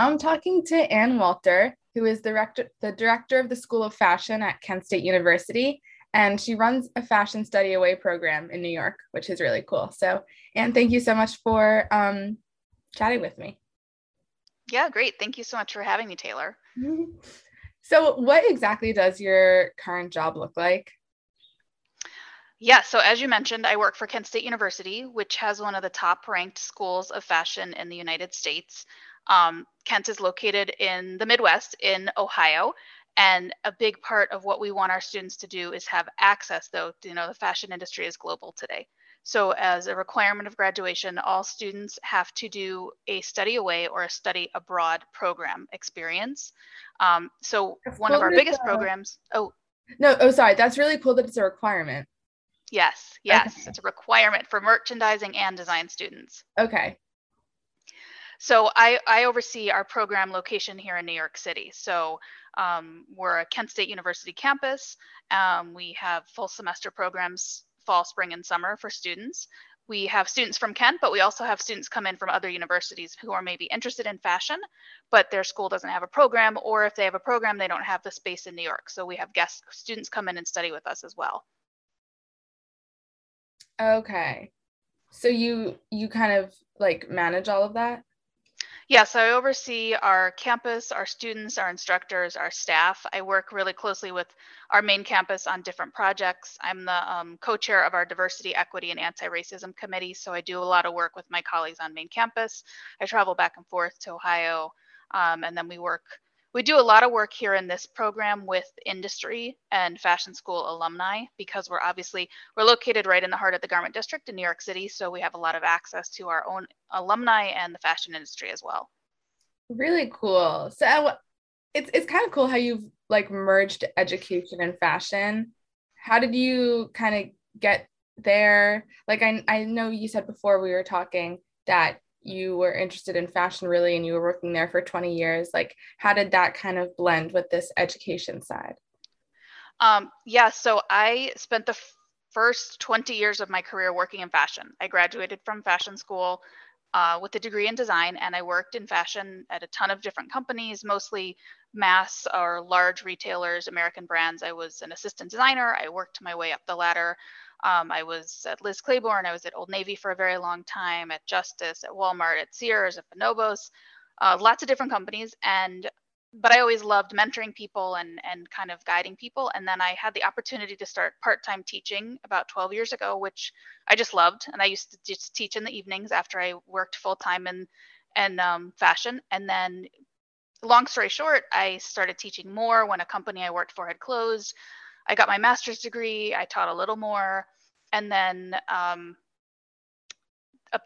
Now, I'm talking to Ann Walter, who is the director, the director of the School of Fashion at Kent State University, and she runs a fashion study away program in New York, which is really cool. So, Ann, thank you so much for um, chatting with me. Yeah, great. Thank you so much for having me, Taylor. So, what exactly does your current job look like? Yeah, so as you mentioned, I work for Kent State University, which has one of the top ranked schools of fashion in the United States. Um, Kent is located in the Midwest in Ohio. And a big part of what we want our students to do is have access, though, you know, the fashion industry is global today. So, as a requirement of graduation, all students have to do a study away or a study abroad program experience. Um, so, one of our biggest programs. Oh, no, oh, sorry. That's really cool that it's a requirement. Yes, yes, okay. it's a requirement for merchandising and design students. Okay. So I, I oversee our program location here in New York City. So um, we're a Kent State University campus. Um, we have full semester programs fall, spring, and summer for students. We have students from Kent, but we also have students come in from other universities who are maybe interested in fashion, but their school doesn't have a program, or if they have a program, they don't have the space in New York. So we have guest students come in and study with us as well. Okay. So you you kind of like manage all of that? Yes, I oversee our campus, our students, our instructors, our staff. I work really closely with our main campus on different projects. I'm the um, co-chair of our diversity, equity, and anti-racism committee, so I do a lot of work with my colleagues on main campus. I travel back and forth to Ohio, um, and then we work we do a lot of work here in this program with industry and fashion school alumni because we're obviously we're located right in the heart of the garment district in new york city so we have a lot of access to our own alumni and the fashion industry as well. Really cool. So it's, it's kind of cool how you've like merged education and fashion. How did you kind of get there? Like I, I know you said before we were talking that you were interested in fashion really and you were working there for 20 years like how did that kind of blend with this education side? Um, yeah so i spent the f- first 20 years of my career working in fashion. I graduated from fashion school uh, with a degree in design and i worked in fashion at a ton of different companies mostly mass or large retailers american brands. I was an assistant designer. I worked my way up the ladder um, I was at Liz Claiborne. I was at Old Navy for a very long time, at Justice, at Walmart, at Sears, at Bonobos, uh, lots of different companies. And but I always loved mentoring people and and kind of guiding people. And then I had the opportunity to start part-time teaching about 12 years ago, which I just loved. And I used to just teach in the evenings after I worked full-time in and um, fashion. And then, long story short, I started teaching more when a company I worked for had closed. I got my master's degree. I taught a little more, and then um,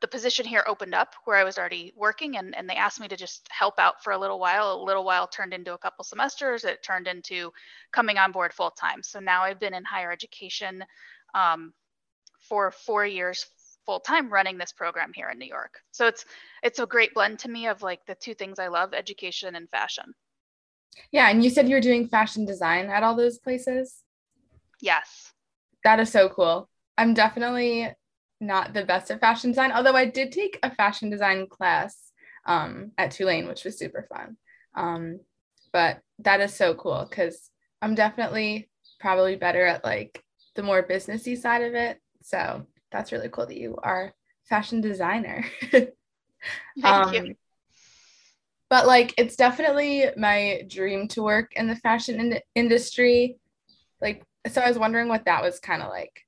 the position here opened up where I was already working, and, and they asked me to just help out for a little while. A little while turned into a couple semesters. It turned into coming on board full time. So now I've been in higher education um, for four years full time running this program here in New York. So it's it's a great blend to me of like the two things I love, education and fashion. Yeah, and you said you were doing fashion design at all those places? Yes. That is so cool. I'm definitely not the best at fashion design, although I did take a fashion design class um, at Tulane, which was super fun. Um, but that is so cool because I'm definitely probably better at like the more businessy side of it. So that's really cool that you are fashion designer. Thank um, you. But like, it's definitely my dream to work in the fashion in- industry. Like, so I was wondering what that was kind of like.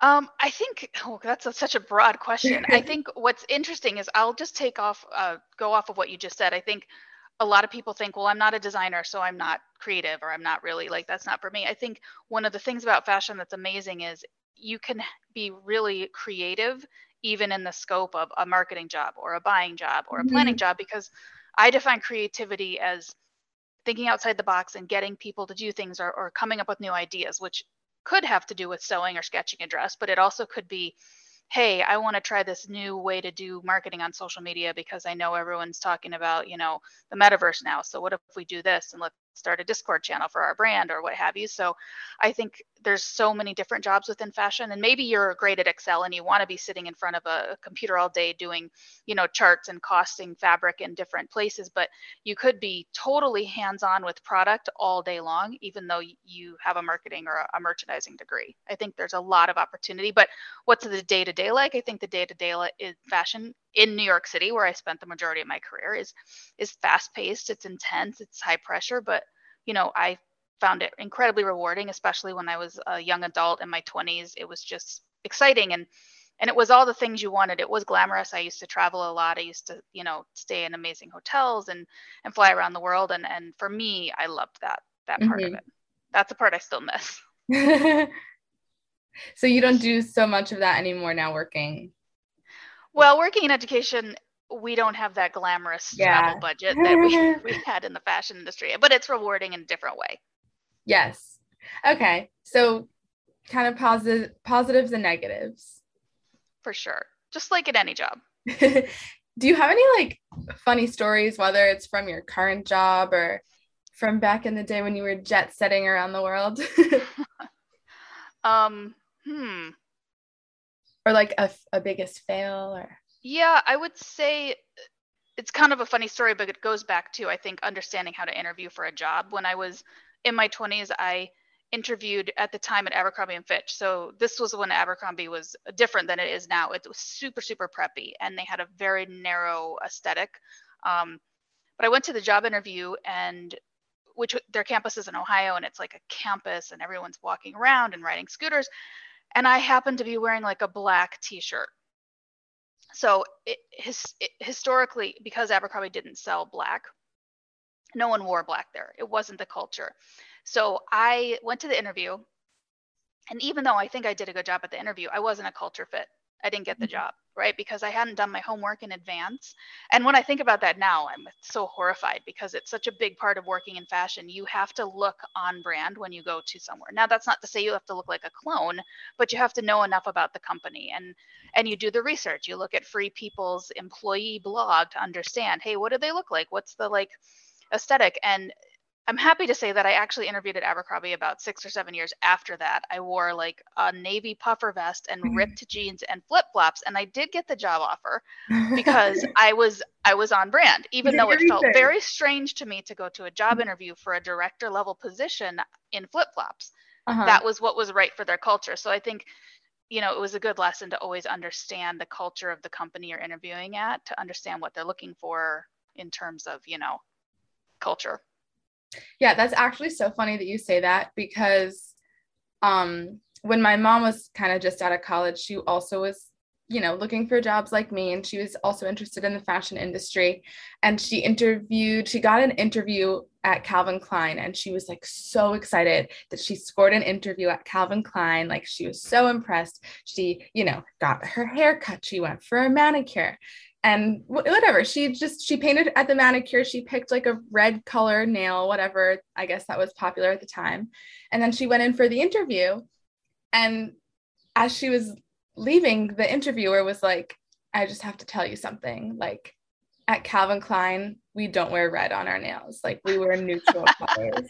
Um, I think oh, that's a, such a broad question. I think what's interesting is I'll just take off, uh, go off of what you just said. I think a lot of people think, well, I'm not a designer, so I'm not creative, or I'm not really like that's not for me. I think one of the things about fashion that's amazing is you can be really creative even in the scope of a marketing job or a buying job or a planning mm-hmm. job because I define creativity as thinking outside the box and getting people to do things or, or coming up with new ideas, which could have to do with sewing or sketching a dress, but it also could be, hey, I want to try this new way to do marketing on social media because I know everyone's talking about, you know, the metaverse now. So what if we do this and let's start a Discord channel for our brand or what have you. So I think there's so many different jobs within fashion and maybe you're great at Excel and you want to be sitting in front of a computer all day doing, you know, charts and costing fabric in different places, but you could be totally hands-on with product all day long even though you have a marketing or a merchandising degree. I think there's a lot of opportunity, but what's the day-to-day like? I think the day-to-day in fashion in New York City where I spent the majority of my career is is fast-paced, it's intense, it's high pressure, but you know, I found it incredibly rewarding, especially when I was a young adult in my 20s. It was just exciting and and it was all the things you wanted. It was glamorous. I used to travel a lot. I used to, you know, stay in amazing hotels and and fly around the world. And and for me, I loved that that part mm-hmm. of it. That's the part I still miss. so you don't do so much of that anymore now working. Well, working in education, we don't have that glamorous yeah. travel budget that we, we had in the fashion industry, but it's rewarding in a different way. Yes. Okay. So kind of positive positives and negatives. For sure. Just like at any job. Do you have any like funny stories, whether it's from your current job or from back in the day when you were jet setting around the world? um, hmm. Or like a, a biggest fail or yeah, I would say it's kind of a funny story, but it goes back to I think understanding how to interview for a job. When I was in my 20s, I interviewed at the time at Abercrombie and Fitch. So this was when Abercrombie was different than it is now. It was super super preppy, and they had a very narrow aesthetic. Um, but I went to the job interview and which their campus is in Ohio and it's like a campus and everyone's walking around and riding scooters and I happened to be wearing like a black t-shirt so it, his, it, historically, because Abercrombie didn't sell black, no one wore black there. It wasn't the culture. So I went to the interview, and even though I think I did a good job at the interview, I wasn't a culture fit. I didn't get the mm-hmm. job, right? Because I hadn't done my homework in advance. And when I think about that now, I'm so horrified because it's such a big part of working in fashion. You have to look on brand when you go to somewhere. Now that's not to say you have to look like a clone, but you have to know enough about the company and and you do the research. You look at Free People's employee blog to understand, hey, what do they look like? What's the like aesthetic? And I'm happy to say that I actually interviewed at Abercrombie about six or seven years after that. I wore like a navy puffer vest and mm-hmm. ripped jeans and flip flops, and I did get the job offer because I was I was on brand, even though it felt very strange to me to go to a job interview for a director level position in flip flops. Uh-huh. That was what was right for their culture. So I think you know it was a good lesson to always understand the culture of the company you're interviewing at to understand what they're looking for in terms of you know culture yeah, that's actually so funny that you say that because um, when my mom was kind of just out of college, she also was, you know, looking for jobs like me. And she was also interested in the fashion industry. And she interviewed, she got an interview at Calvin Klein. And she was like so excited that she scored an interview at Calvin Klein. Like she was so impressed. She, you know, got her hair cut. She went for a manicure and whatever she just she painted at the manicure she picked like a red color nail whatever i guess that was popular at the time and then she went in for the interview and as she was leaving the interviewer was like i just have to tell you something like at calvin klein we don't wear red on our nails like we wear neutral colors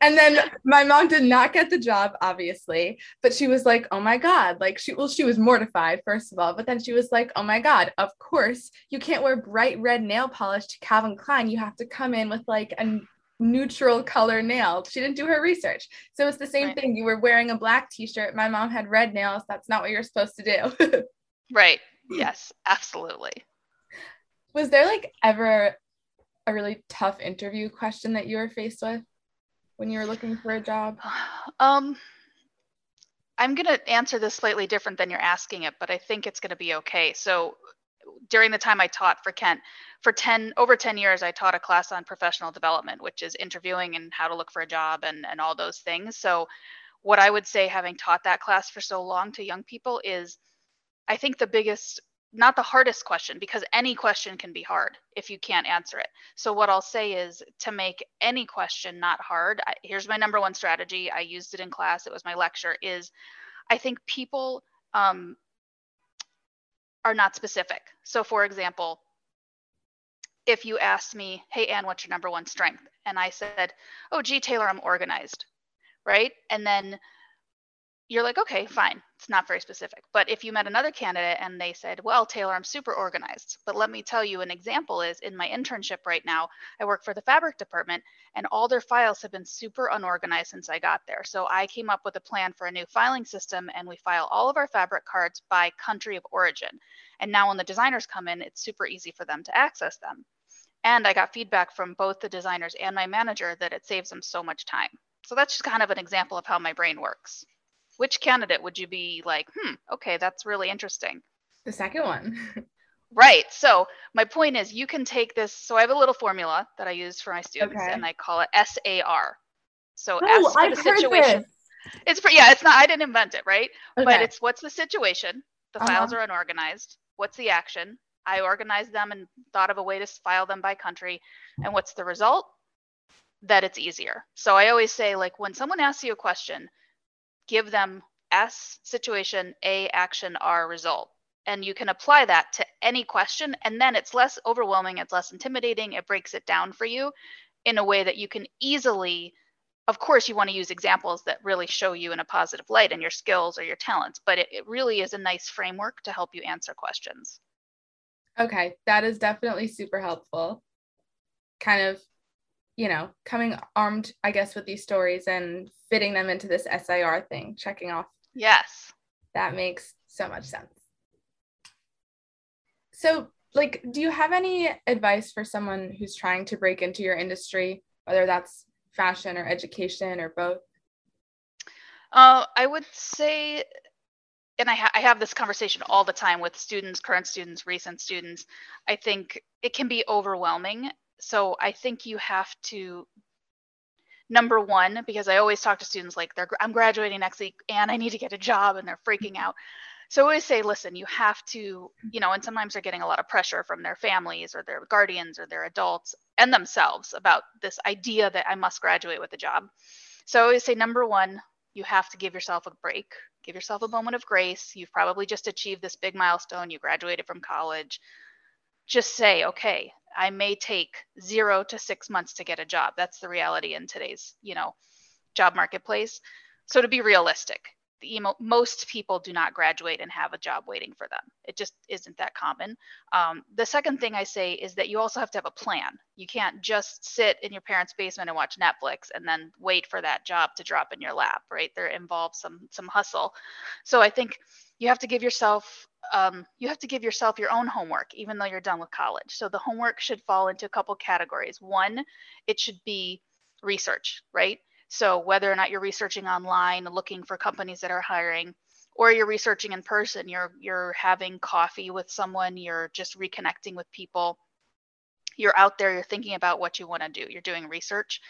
and then my mom did not get the job obviously but she was like oh my god like she well she was mortified first of all but then she was like oh my god of course you can't wear bright red nail polish to calvin klein. You have to come in with like a neutral color nail. She didn't do her research. So it's the same right. thing. You were wearing a black t-shirt. My mom had red nails. That's not what you're supposed to do. Right. Yes absolutely. Was there like ever a really tough interview question that you were faced with when you were looking for a job? Um, I'm going to answer this slightly different than you're asking it, but I think it's going to be okay. So during the time I taught for Kent, for 10 over 10 years, I taught a class on professional development, which is interviewing and how to look for a job and, and all those things. So what I would say, having taught that class for so long to young people, is I think the biggest not the hardest question because any question can be hard if you can't answer it. So, what I'll say is to make any question not hard, I, here's my number one strategy. I used it in class, it was my lecture, is I think people um, are not specific. So, for example, if you asked me, hey, Ann, what's your number one strength? And I said, oh, gee, Taylor, I'm organized, right? And then you're like, okay, fine. It's not very specific. But if you met another candidate and they said, well, Taylor, I'm super organized. But let me tell you an example is in my internship right now, I work for the fabric department and all their files have been super unorganized since I got there. So I came up with a plan for a new filing system and we file all of our fabric cards by country of origin. And now when the designers come in, it's super easy for them to access them. And I got feedback from both the designers and my manager that it saves them so much time. So that's just kind of an example of how my brain works which candidate would you be like, hmm, okay, that's really interesting? The second one. right. So my point is you can take this. So I have a little formula that I use for my students okay. and I call it SAR. So oh, S for I've the situation. It's for, yeah, it's not, I didn't invent it, right? Okay. But it's what's the situation? The uh-huh. files are unorganized. What's the action? I organized them and thought of a way to file them by country. And what's the result? That it's easier. So I always say, like, when someone asks you a question, give them S situation, A action, R result. And you can apply that to any question, and then it's less overwhelming, it's less intimidating, it breaks it down for you in a way that you can easily. Of course, you want to use examples that really show you in a positive light and your skills or your talents, but it, it really is a nice framework to help you answer questions. Okay, that is definitely super helpful. Kind of you know, coming armed, I guess, with these stories and fitting them into this SIR thing, checking off. Yes. That makes so much sense. So, like, do you have any advice for someone who's trying to break into your industry, whether that's fashion or education or both? Uh, I would say, and I, ha- I have this conversation all the time with students, current students, recent students. I think it can be overwhelming so I think you have to number one because I always talk to students like they're I'm graduating next week and I need to get a job and they're freaking out. So I always say, listen, you have to, you know, and sometimes they're getting a lot of pressure from their families or their guardians or their adults and themselves about this idea that I must graduate with a job. So I always say, number one, you have to give yourself a break, give yourself a moment of grace. You've probably just achieved this big milestone. You graduated from college. Just say, okay, I may take zero to six months to get a job. That's the reality in today's, you know, job marketplace. So to be realistic, the emo- most people do not graduate and have a job waiting for them. It just isn't that common. Um, the second thing I say is that you also have to have a plan. You can't just sit in your parents' basement and watch Netflix and then wait for that job to drop in your lap, right? There involves some some hustle. So I think you have to give yourself um, you have to give yourself your own homework even though you're done with college. So the homework should fall into a couple categories. One it should be research right? So whether or not you're researching online looking for companies that are hiring or you're researching in person you're you're having coffee with someone you're just reconnecting with people you're out there you're thinking about what you want to do you're doing research.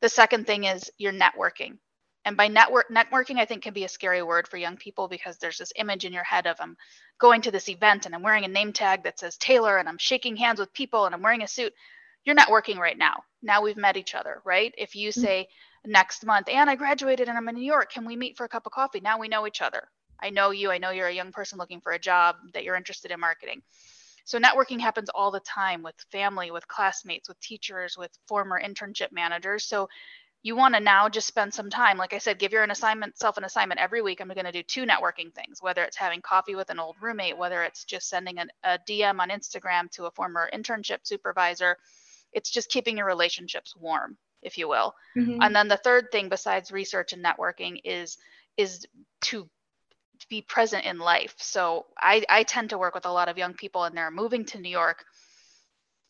The second thing is you're networking and by network networking, I think can be a scary word for young people because there's this image in your head of I'm going to this event and I'm wearing a name tag that says Taylor and I'm shaking hands with people and I'm wearing a suit. You're networking right now. Now we've met each other, right? If you mm-hmm. say next month, and I graduated and I'm in New York, can we meet for a cup of coffee? Now we know each other. I know you. I know you're a young person looking for a job, that you're interested in marketing. So networking happens all the time with family, with classmates, with teachers, with former internship managers. So you want to now just spend some time like i said give your an assignment self an assignment every week i'm going to do two networking things whether it's having coffee with an old roommate whether it's just sending an, a dm on instagram to a former internship supervisor it's just keeping your relationships warm if you will mm-hmm. and then the third thing besides research and networking is is to be present in life so i i tend to work with a lot of young people and they're moving to new york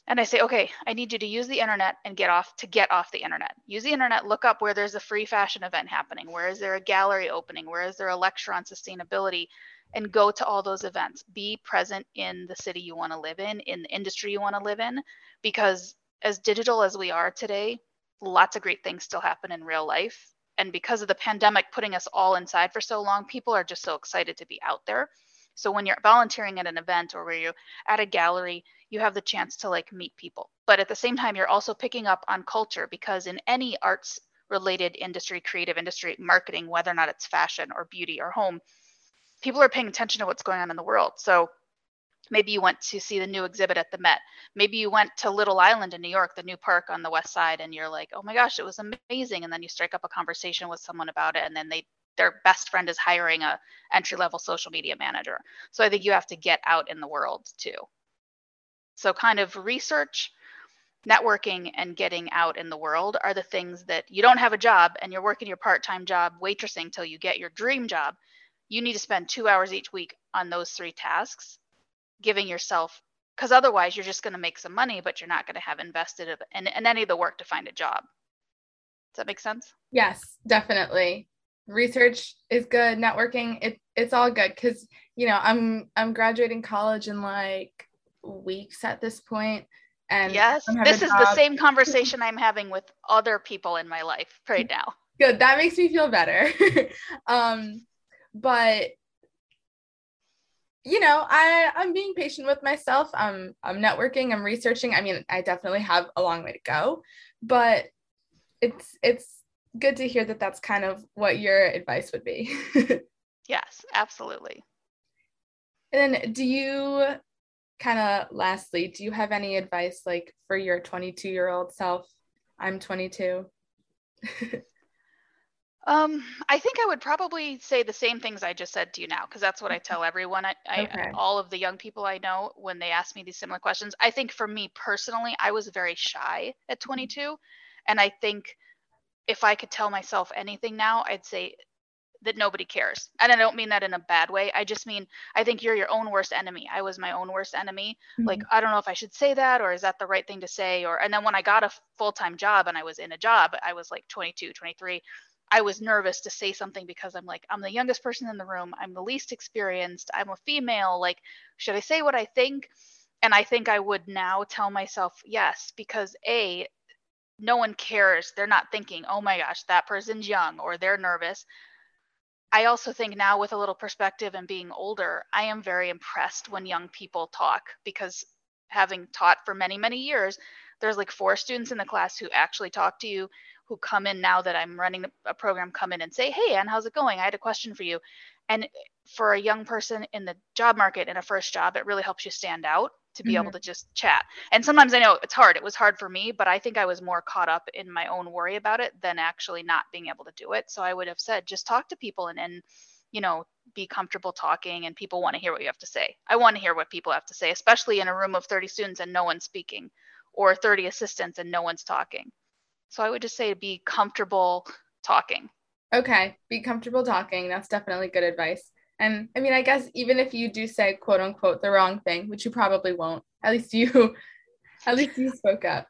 and I say, okay, I need you to use the internet and get off to get off the internet. Use the internet, look up where there's a free fashion event happening, where is there a gallery opening, where is there a lecture on sustainability, and go to all those events. Be present in the city you want to live in, in the industry you want to live in, because as digital as we are today, lots of great things still happen in real life. And because of the pandemic putting us all inside for so long, people are just so excited to be out there. So when you're volunteering at an event or where you're at a gallery, you have the chance to like meet people. But at the same time, you're also picking up on culture because in any arts related industry, creative industry, marketing, whether or not it's fashion or beauty or home, people are paying attention to what's going on in the world. So Maybe you went to see the new exhibit at the Met. Maybe you went to Little Island in New York, the new park on the west side, and you're like, oh my gosh, it was amazing. And then you strike up a conversation with someone about it, and then they their best friend is hiring a entry level social media manager. So I think you have to get out in the world too. So kind of research, networking and getting out in the world are the things that you don't have a job and you're working your part-time job waitressing till you get your dream job. You need to spend 2 hours each week on those three tasks, giving yourself because otherwise you're just going to make some money but you're not going to have invested in, in any of the work to find a job. Does that make sense? Yes, definitely research is good networking it it's all good because you know i'm i'm graduating college in like weeks at this point and yes this is the same conversation i'm having with other people in my life right now. Good that makes me feel better. Um but you know i i'm being patient with myself. I'm i'm networking i'm researching. I mean i definitely have a long way to go but it's it's good to hear that that's kind of what your advice would be. yes, absolutely. And then do you kind of lastly, do you have any advice like for your 22 year old self? I'm 22. um, I think I would probably say the same things I just said to you now, because that's what I tell everyone. I, okay. All of the young people I know when they ask me these similar questions. I think for me personally, I was very shy at 22, and I think if I could tell myself anything now, I'd say that nobody cares. And I don't mean that in a bad way. I just mean I think you're your own worst enemy. I was my own worst enemy. Mm-hmm. Like I don't know if I should say that or is that the right thing to say or and then when I got a full-time job and I was in a job, I was like 22, 23. I was nervous to say something because I'm like I'm the youngest person in the room. I'm the least experienced. I'm a female. Like should I say what I think? And I think I would now tell myself yes because a no one cares. They're not thinking, oh my gosh, that person's young or they're nervous. I also think now, with a little perspective and being older, I am very impressed when young people talk because having taught for many, many years, there's like four students in the class who actually talk to you, who come in now that I'm running a program, come in and say, Hey, Ann, how's it going? I had a question for you. And for a young person in the job market in a first job, it really helps you stand out to be mm-hmm. able to just chat. And sometimes I know it's hard. It was hard for me, but I think I was more caught up in my own worry about it than actually not being able to do it. So I would have said, just talk to people and, and you know, be comfortable talking and people want to hear what you have to say. I want to hear what people have to say, especially in a room of 30 students and no one's speaking or 30 assistants and no one's talking. So I would just say be comfortable talking. Okay, be comfortable talking. That's definitely good advice. And I mean, I guess even if you do say quote unquote the wrong thing, which you probably won't, at least you at least you spoke up.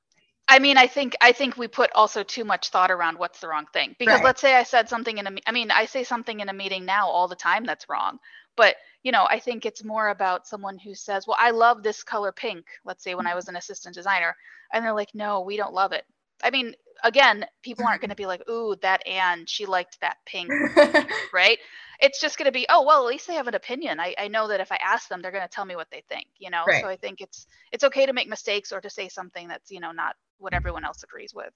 I mean, I think I think we put also too much thought around what's the wrong thing. Because right. let's say I said something in a I mean, I say something in a meeting now all the time that's wrong. But, you know, I think it's more about someone who says, "Well, I love this color pink." Let's say when I was an assistant designer, and they're like, "No, we don't love it." I mean, again, people aren't going to be like, "Ooh, that Ann, she liked that pink," right? It's just going to be, "Oh, well, at least they have an opinion. I, I know that if I ask them, they're going to tell me what they think." You know, right. so I think it's it's okay to make mistakes or to say something that's you know not what everyone else agrees with.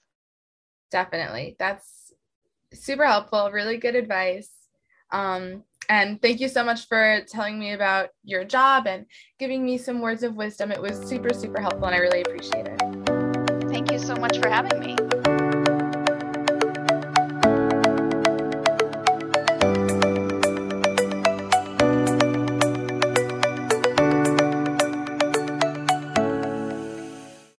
Definitely, that's super helpful. Really good advice. Um, and thank you so much for telling me about your job and giving me some words of wisdom. It was super, super helpful, and I really appreciate it. Thank you so much for having me.